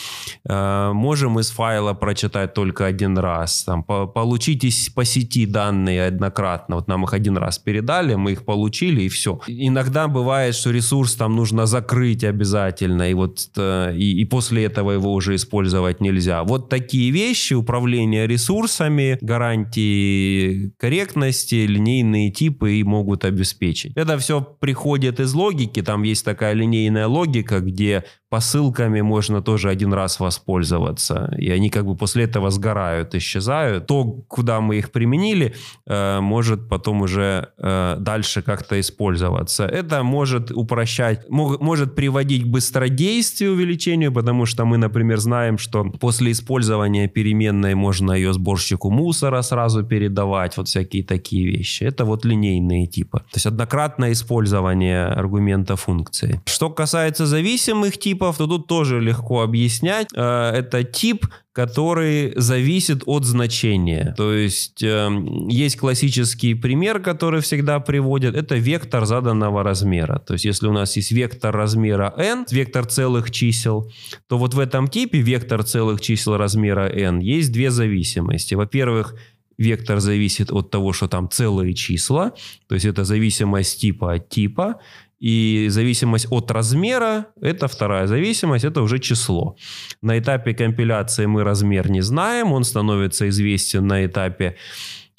э, можем из файла прочитать только один раз, там, по получить из, по сети данные однократно. Вот нам их один раз передали, мы их получили и все. Иногда бывает, что ресурс там нужно закрыть обязательно, и вот э, и, и после этого его уже использовать нельзя. Вот такие вещи, управление ресурсом, ресурсами, гарантии корректности, линейные типы и могут обеспечить. Это все приходит из логики, там есть такая линейная логика, где посылками можно тоже один раз воспользоваться. И они как бы после этого сгорают, исчезают. То, куда мы их применили, э, может потом уже э, дальше как-то использоваться. Это может упрощать, может приводить к быстродействию, увеличению, потому что мы, например, знаем, что после использования переменной можно ее сборщику мусора сразу передавать, вот всякие такие вещи. Это вот линейные типы. То есть однократное использование аргумента функции. Что касается зависимых типов, типов, то тут тоже легко объяснять. Э, это тип, который зависит от значения. То есть э, есть классический пример, который всегда приводят. Это вектор заданного размера. То есть если у нас есть вектор размера n, вектор целых чисел, то вот в этом типе вектор целых чисел размера n есть две зависимости. Во-первых, вектор зависит от того, что там целые числа, то есть это зависимость типа от типа, и зависимость от размера – это вторая зависимость, это уже число. На этапе компиляции мы размер не знаем, он становится известен на этапе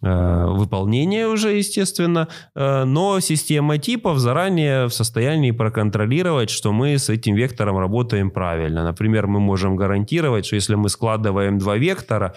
э, выполнения уже, естественно, э, но система типов заранее в состоянии проконтролировать, что мы с этим вектором работаем правильно. Например, мы можем гарантировать, что если мы складываем два вектора,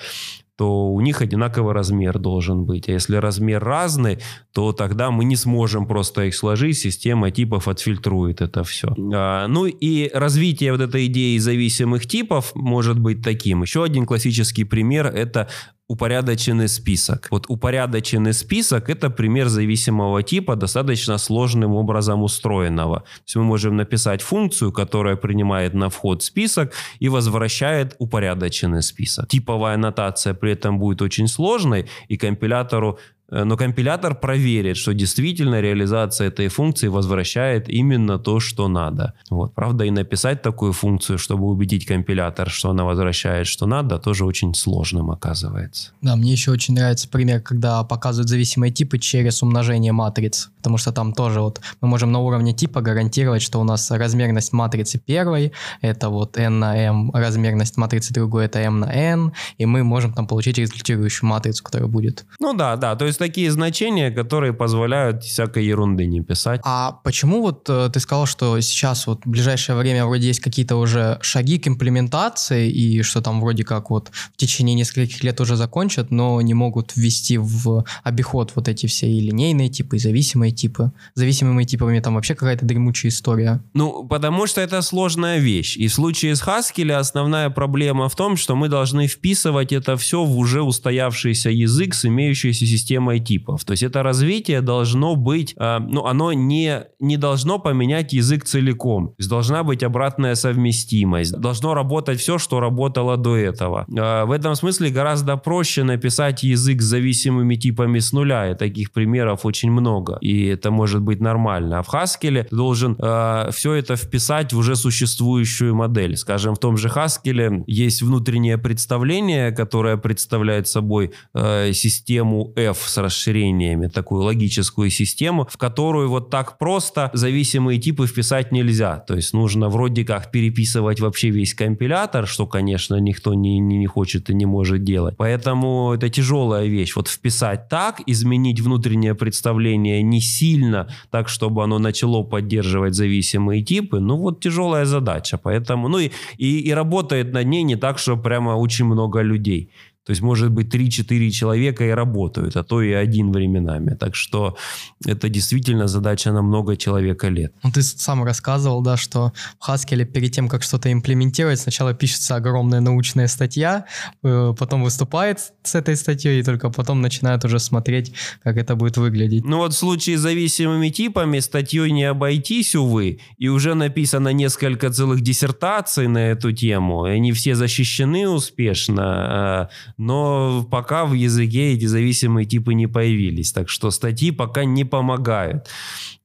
то у них одинаковый размер должен быть. А если размер разный, то тогда мы не сможем просто их сложить, система типов отфильтрует это все. А, ну и развитие вот этой идеи зависимых типов может быть таким. Еще один классический пример – это упорядоченный список. Вот упорядоченный список – это пример зависимого типа, достаточно сложным образом устроенного. То есть мы можем написать функцию, которая принимает на вход список и возвращает упорядоченный список. Типовая аннотация при этом будет очень сложной, и компилятору но компилятор проверит, что действительно реализация этой функции возвращает именно то, что надо. Вот. Правда, и написать такую функцию, чтобы убедить компилятор, что она возвращает, что надо, тоже очень сложным оказывается. Да, мне еще очень нравится пример, когда показывают зависимые типы через умножение матриц, потому что там тоже вот мы можем на уровне типа гарантировать, что у нас размерность матрицы первой, это вот n на m, размерность матрицы другой, это m на n, и мы можем там получить результирующую матрицу, которая будет. Ну да, да, то есть есть такие значения, которые позволяют всякой ерунды не писать. А почему вот э, ты сказал, что сейчас вот в ближайшее время вроде есть какие-то уже шаги к имплементации, и что там вроде как вот в течение нескольких лет уже закончат, но не могут ввести в обиход вот эти все и линейные типы, и зависимые типы. Зависимыми типами там вообще какая-то дремучая история. Ну, потому что это сложная вещь. И в случае с Haskell основная проблема в том, что мы должны вписывать это все в уже устоявшийся язык с имеющейся системой системой типов. То есть это развитие должно быть, э, ну, оно не, не должно поменять язык целиком. То есть должна быть обратная совместимость. Должно работать все, что работало до этого. Э, в этом смысле гораздо проще написать язык с зависимыми типами с нуля. И таких примеров очень много. И это может быть нормально. А в Haskell ты должен э, все это вписать в уже существующую модель. Скажем, в том же Haskell есть внутреннее представление, которое представляет собой э, систему f расширениями, такую логическую систему, в которую вот так просто зависимые типы вписать нельзя. То есть нужно вроде как переписывать вообще весь компилятор, что, конечно, никто не, не, не хочет и не может делать. Поэтому это тяжелая вещь. Вот вписать так, изменить внутреннее представление не сильно, так, чтобы оно начало поддерживать зависимые типы, ну вот тяжелая задача. Поэтому, ну и, и, и работает над ней не так, что прямо очень много людей. То есть, может быть, 3-4 человека и работают, а то и один временами. Так что это действительно задача на много человека лет. Ну, ты сам рассказывал, да, что в Haskell перед тем, как что-то имплементировать, сначала пишется огромная научная статья, э, потом выступает с этой статьей, и только потом начинают уже смотреть, как это будет выглядеть. Ну вот в случае с зависимыми типами статьей не обойтись, увы, и уже написано несколько целых диссертаций на эту тему, и они все защищены успешно, а но пока в языке эти зависимые типы не появились. Так что статьи пока не помогают.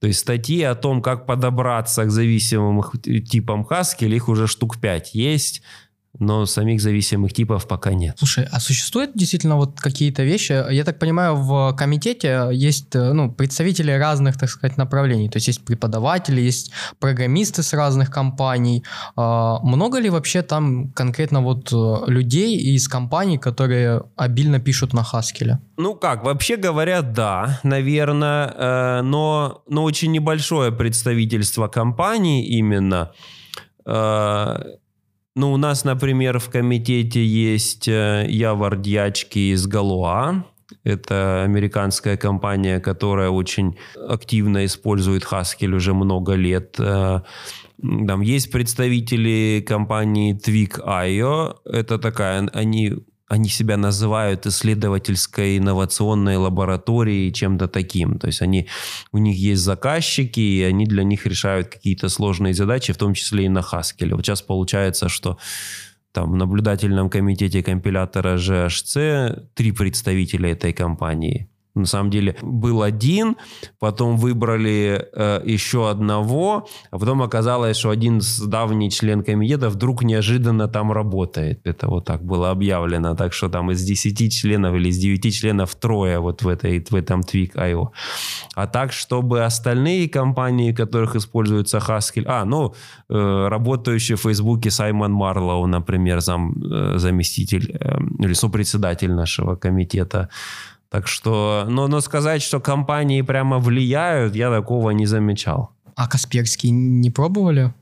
То есть статьи о том, как подобраться к зависимым типам Haskell, их уже штук 5 есть но самих зависимых типов пока нет. Слушай, а существуют действительно вот какие-то вещи? Я так понимаю, в комитете есть э, ну, представители разных, так сказать, направлений. То есть есть преподаватели, есть программисты с разных компаний. А много ли вообще там конкретно вот э, людей из компаний, которые обильно пишут на Haskell? Ну как, вообще говоря, да, наверное, э, но, но очень небольшое представительство компаний именно. Ну, у нас, например, в комитете есть э, Явор Дьячки из Галуа. Это американская компания, которая очень активно использует Haskell уже много лет. Э, там есть представители компании Twig.io. Это такая, они они себя называют исследовательской инновационной лабораторией, чем-то таким. То есть они, у них есть заказчики, и они для них решают какие-то сложные задачи, в том числе и на Haskell. Вот сейчас получается, что там в наблюдательном комитете компилятора GHC три представителя этой компании. На самом деле был один, потом выбрали э, еще одного, а потом оказалось, что один давний член комитета вдруг неожиданно там работает. Это вот так было объявлено. Так что там из 10 членов или из 9 членов трое вот в, этой, в этом Twig.io. А так, чтобы остальные компании, в которых используется Haskell... А, ну, э, работающий в Фейсбуке Саймон Марлоу, например, зам, э, заместитель э, или сопредседатель нашего комитета, так что, но, но сказать, что компании прямо влияют, я такого не замечал. А Касперский не пробовали?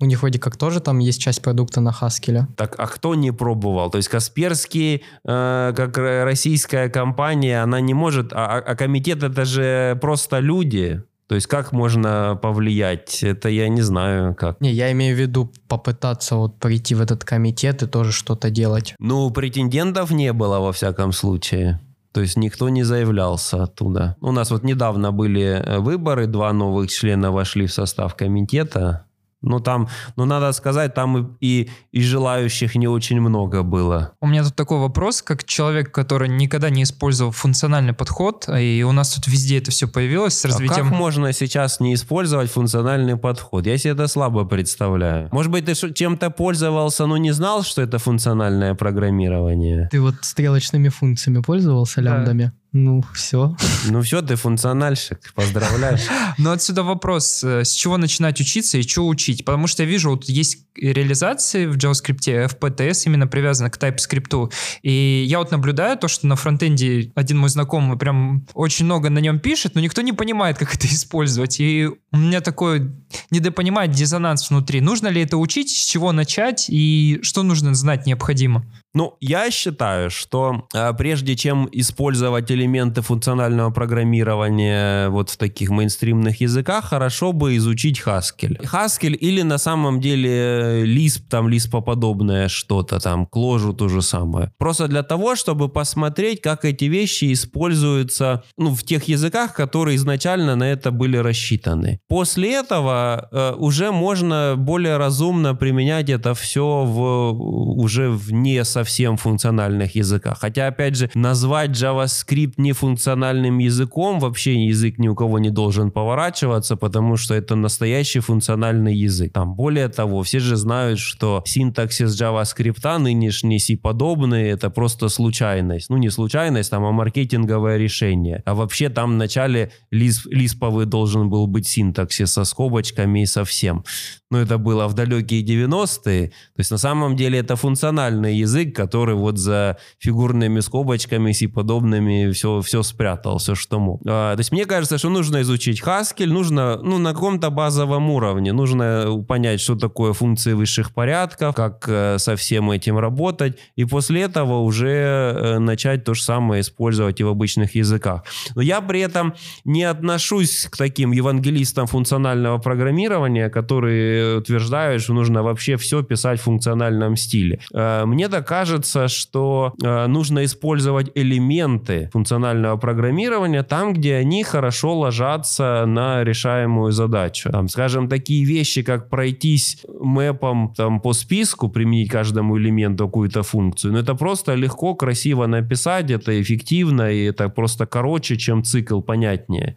У них вроде как тоже там есть часть продукта на Хаскеле. Так, а кто не пробовал? То есть Касперский, э, как российская компания, она не может... А, а, а комитет это же просто люди. То есть как можно повлиять? Это я не знаю как. Не, я имею в виду попытаться вот прийти в этот комитет и тоже что-то делать. Ну, претендентов не было во всяком случае. То есть никто не заявлялся оттуда. У нас вот недавно были э, выборы, два новых члена вошли в состав комитета. Ну, там, ну, надо сказать, там и, и желающих не очень много было. У меня тут такой вопрос, как человек, который никогда не использовал функциональный подход, и у нас тут везде это все появилось с развитием... А как можно сейчас не использовать функциональный подход? Я себе это слабо представляю. Может быть, ты чем-то пользовался, но не знал, что это функциональное программирование? Ты вот стрелочными функциями пользовался, лямбдами? Да. Ну, все. Ну, все, ты функциональщик. Поздравляю. Но отсюда вопрос, э, с чего начинать учиться и что учить? Потому что я вижу, вот есть реализации в JavaScript, FPTS именно привязаны к TypeScript. И я вот наблюдаю то, что на фронтенде один мой знакомый прям очень много на нем пишет, но никто не понимает, как это использовать. И у меня такой недопонимает диссонанс внутри. Нужно ли это учить, с чего начать и что нужно знать необходимо? Ну, я считаю, что э, прежде чем использовать элементы функционального программирования вот в таких мейнстримных языках, хорошо бы изучить Haskell. Haskell или на самом деле Lisp, там Lisp подобное что-то, там Clojure то же самое. Просто для того, чтобы посмотреть, как эти вещи используются ну, в тех языках, которые изначально на это были рассчитаны. После этого э, уже можно более разумно применять это все в, уже в не совсем функциональных языках. Хотя, опять же, назвать JavaScript нефункциональным языком, вообще язык ни у кого не должен поворачиваться, потому что это настоящий функциональный язык. Там, более того, все же знают, что синтаксис JavaScript нынешний C-подобный, это просто случайность. Ну, не случайность, там, а маркетинговое решение. А вообще там в начале лисп, лисповый должен был быть синтаксис со скобочками и со всем. Но это было в далекие 90-е. То есть на самом деле это функциональный язык, который вот за фигурными скобочками и подобными все, все спрятал, все, что мог. А, то есть мне кажется, что нужно изучить Haskell, нужно ну, на каком-то базовом уровне, нужно понять, что такое функции высших порядков, как э, со всем этим работать, и после этого уже э, начать то же самое использовать и в обычных языках. Но я при этом не отношусь к таким евангелистам функционального программирования, которые утверждают, что нужно вообще все писать в функциональном стиле. Э, мне так кажется, что э, нужно использовать элементы функционального программирования там, где они хорошо ложатся на решаемую задачу. Там, скажем, такие вещи, как пройтись мэпом там, по списку, применить каждому элементу какую-то функцию, но это просто легко, красиво написать, это эффективно, и это просто короче, чем цикл, понятнее.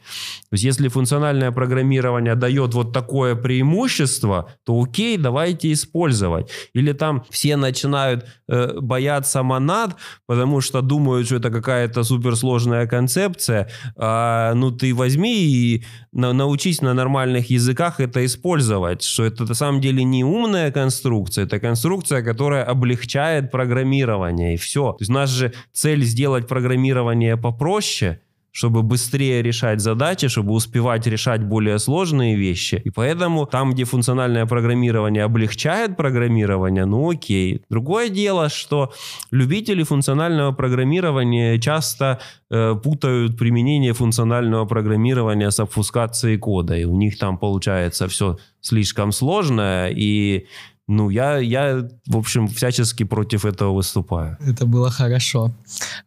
То есть если функциональное программирование дает вот такое преимущество, то окей, давайте использовать. Или там все начинают э, бояться монад, потому что думают, что это какая-то суперсложная концепция. А, ну ты возьми и на, научись на нормальных языках это использовать, что это на самом деле не умная конструкция, это конструкция, которая облегчает программирование, и все. То есть у нас же цель сделать программирование попроще, чтобы быстрее решать задачи, чтобы успевать решать более сложные вещи. И поэтому там, где функциональное программирование облегчает программирование, ну окей. Другое дело, что любители функционального программирования часто э, путают применение функционального программирования с обфускацией кода. И у них там получается все слишком сложное, и ну, я, я, в общем, всячески против этого выступаю. Это было хорошо.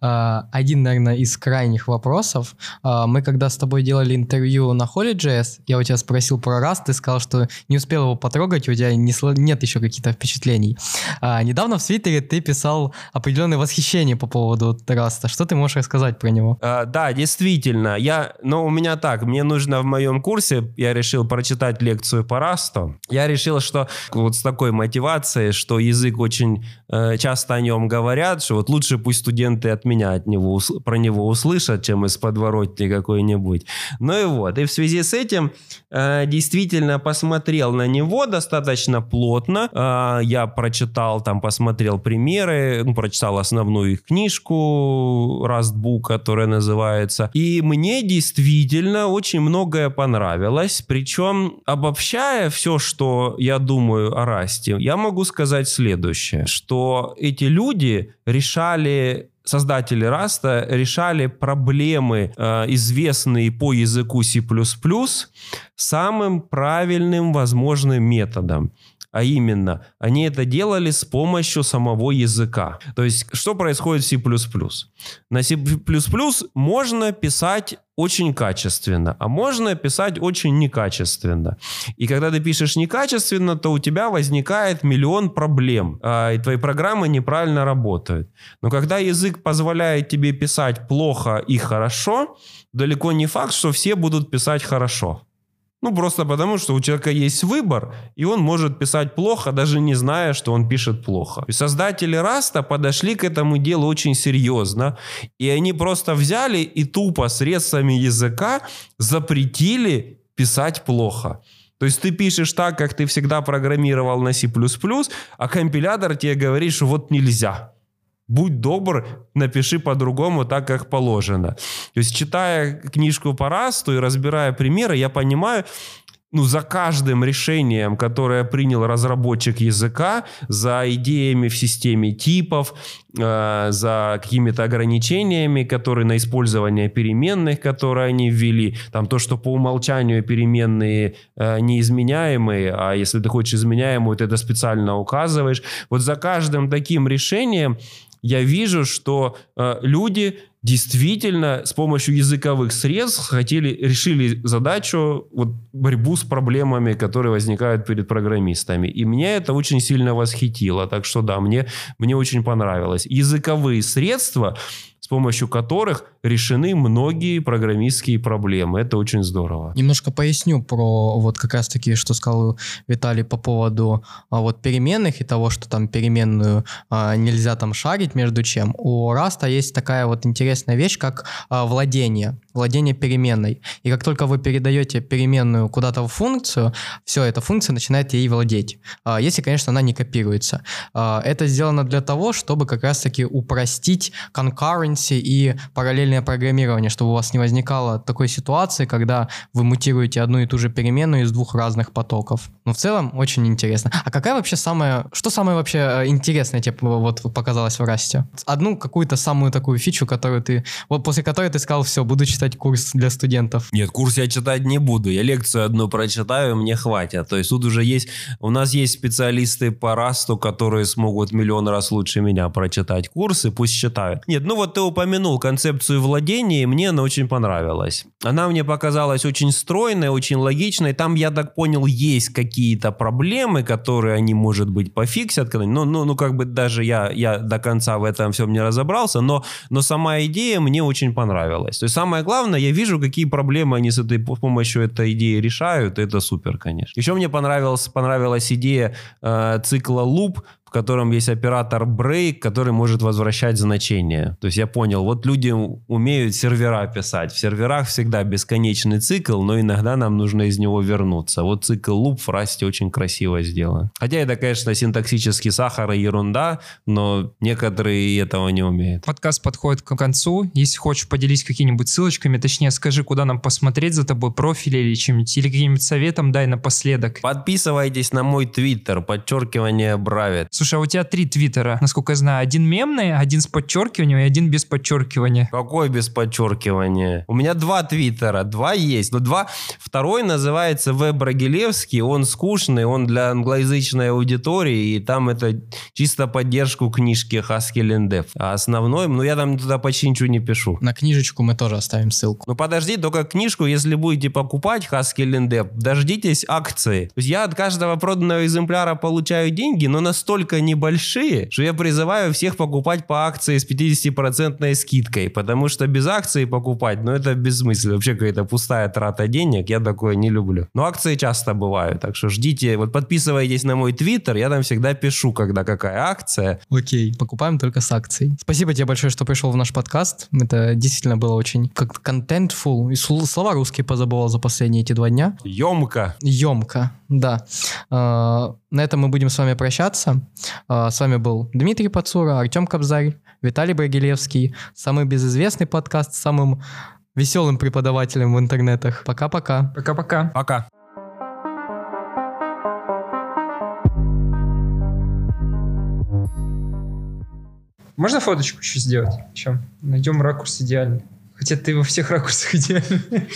А, один, наверное, из крайних вопросов. А, мы когда с тобой делали интервью на Holy.js, я у тебя спросил про Rust, ты сказал, что не успел его потрогать, у тебя не, нет еще каких-то впечатлений. А, недавно в Твиттере ты писал определенное восхищение по поводу Rust. Что ты можешь рассказать про него? А, да, действительно. Я, ну, у меня так, мне нужно в моем курсе, я решил прочитать лекцию по Rust. Я решил, что вот с такой мотивацией, что язык очень э, часто о нем говорят, что вот лучше пусть студенты от меня от него, про него услышат, чем из подворотни какой-нибудь. Ну и вот. И в связи с этим э, действительно посмотрел на него достаточно плотно. Э, я прочитал, там посмотрел примеры, ну, прочитал основную их книжку Rust Book, которая называется. И мне действительно очень многое понравилось. Причем обобщая все, что я думаю о Rust е, части я могу сказать следующее, что эти люди решали создатели Rust а решали проблемы, э, известные по языку C++, самым правильным возможным методом. А именно, они это делали с помощью самого языка. То есть, что происходит в C++? На C++ можно писать очень качественно, а можно писать очень некачественно. И когда ты пишешь некачественно, то у тебя возникает миллион проблем, а, и твои программы неправильно работают. Но когда язык позволяет тебе писать плохо и хорошо, далеко не факт, что все будут писать хорошо. Ну, просто потому, что у человека есть выбор, и он может писать плохо, даже не зная, что он пишет плохо. И создатели Раста подошли к этому делу очень серьезно, и они просто взяли и тупо средствами языка запретили писать плохо. То есть ты пишешь так, как ты всегда программировал на C++, а компилятор тебе говорит, что вот нельзя. Будь добр, напиши по-другому, так как положено. То есть, читая книжку по Расту и разбирая примеры, я понимаю, ну, за каждым решением, которое принял разработчик языка, за идеями в системе типов, э, за какими-то ограничениями, которые на использование переменных, которые они ввели, там то, что по умолчанию переменные э, неизменяемые, а если ты хочешь изменяемую, ты это специально указываешь. Вот за каждым таким решением я вижу, что э, люди действительно с помощью языковых средств хотели, решили задачу, вот, борьбу с проблемами, которые возникают перед программистами. И меня это очень сильно восхитило. Так что да, мне, мне очень понравилось. Языковые средства с помощью которых решены многие программистские проблемы. Это очень здорово. Немножко поясню про вот как раз-таки, что сказал Виталий по поводу а, вот переменных и того, что там переменную а, нельзя там шарить между чем. У Rust а есть такая вот интересная вещь, как а, владение владение переменной. И как только вы передаете переменную куда-то в функцию, все, эта функция начинает ей владеть. А, если, конечно, она не копируется. А, это сделано для того, чтобы как раз-таки упростить concurrency и параллельное программирование, чтобы у вас не возникало такой ситуации, когда вы мутируете одну и ту же переменную из двух разных потоков. Но в целом очень интересно. А какая вообще самая... Что самое вообще э, интересное тебе вот показалось в Rust е? Одну какую-то самую такую фичу, которую ты... Вот после которой ты сказал, все, буду читать курс для студентов? Нет, курс я читать не буду. Я лекцию одну прочитаю, мне хватит. То есть тут уже есть... У нас есть специалисты по расту, которые смогут миллион раз лучше меня прочитать курсы, пусть читают. Нет, ну вот ты упомянул концепцию владения, и мне она очень понравилась. Она мне показалась очень стройной, очень логичной. Там, я так понял, есть какие-то проблемы, которые они, может быть, пофиксят. Ну, ну, ну как бы даже я, я до конца в этом всем не разобрался, но, но сама идея мне очень понравилась. То есть самое главное, я вижу, какие проблемы они с этой с помощью этой идеи решают. Это супер, конечно. Еще мне понравилась, понравилась идея э, цикла луп, котором есть оператор break, который может возвращать значение. То есть я понял, вот люди умеют сервера писать. В серверах всегда бесконечный цикл, но иногда нам нужно из него вернуться. Вот цикл loop в Rust очень красиво сделан. Хотя это, конечно, синтаксический сахар и ерунда, но некоторые этого не умеют. Подкаст подходит к концу. Если хочешь, поделись какими-нибудь ссылочками, точнее, скажи, куда нам посмотреть за тобой, профиль или чем-нибудь, или каким-нибудь советом дай напоследок. Подписывайтесь на мой твиттер, подчеркивание Бравит. Слушай, а у тебя три твиттера, насколько я знаю. Один мемный, один с подчеркиванием и один без подчеркивания. Какой без подчеркивания? У меня два твиттера, два есть. Но два... Второй называется Веб Брагилевский, он скучный, он для англоязычной аудитории, и там это чисто поддержку книжки Haskell and Dev. А основной, ну я там туда почти ничего не пишу. На книжечку мы тоже оставим ссылку. Ну подожди, только книжку, если будете покупать Haskell and Dev, дождитесь акции. То есть я от каждого проданного экземпляра получаю деньги, но настолько небольшие, что я призываю всех покупать по акции с 50% скидкой, потому что без акции покупать, ну это бессмысленно, вообще какая-то пустая трата денег, я такое не люблю. Но акции часто бывают, так что ждите, вот подписывайтесь на мой твиттер, я там всегда пишу, когда какая акция. Окей, покупаем только с акцией. Спасибо тебе большое, что пришел в наш подкаст. Это действительно было очень как contentful. И слова русские позабывал за последние эти два дня. Емко. Емко, да. А, на этом мы будем с вами прощаться. А, с вами был Дмитрий Пацура, Артем Кобзарь, Виталий Брагилевский. Самый безызвестный подкаст с самым веселым преподавателем в интернетах. Пока-пока. Пока-пока. Пока. Можно фоточку еще сделать? Чем? Найдем ракурс идеальный. Хотя ты во всех ракурсах идеальный.